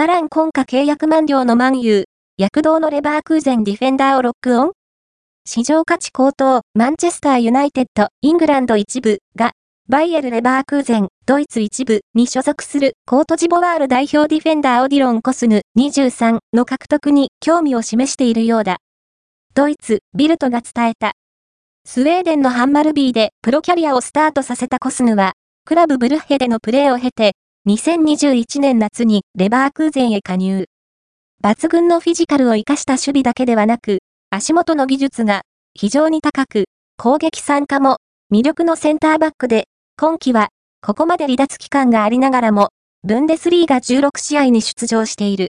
バラン今夏契約満了のマンU、躍動のレバークーゼンディフェンダーをロックオン市場価値高騰、マンチェスターユナイテッド、イングランド一部が、バイエル・レバークーゼン、ドイツ一部に所属するコートジボワール代表ディフェンダーオディロン・コスヌ23の獲得に興味を示しているようだ。ドイツ、ビルトが伝えた。スウェーデンのハンマルビーでプロキャリアをスタートさせたコスヌは、クラブブルッヘでのプレーを経て、2021年夏にレバークーゼンへ加入。抜群のフィジカルを活かした守備だけではなく、足元の技術が非常に高く、攻撃参加も魅力のセンターバックで、今季はここまで離脱期間がありながらも、ブンデスリーが16試合に出場している。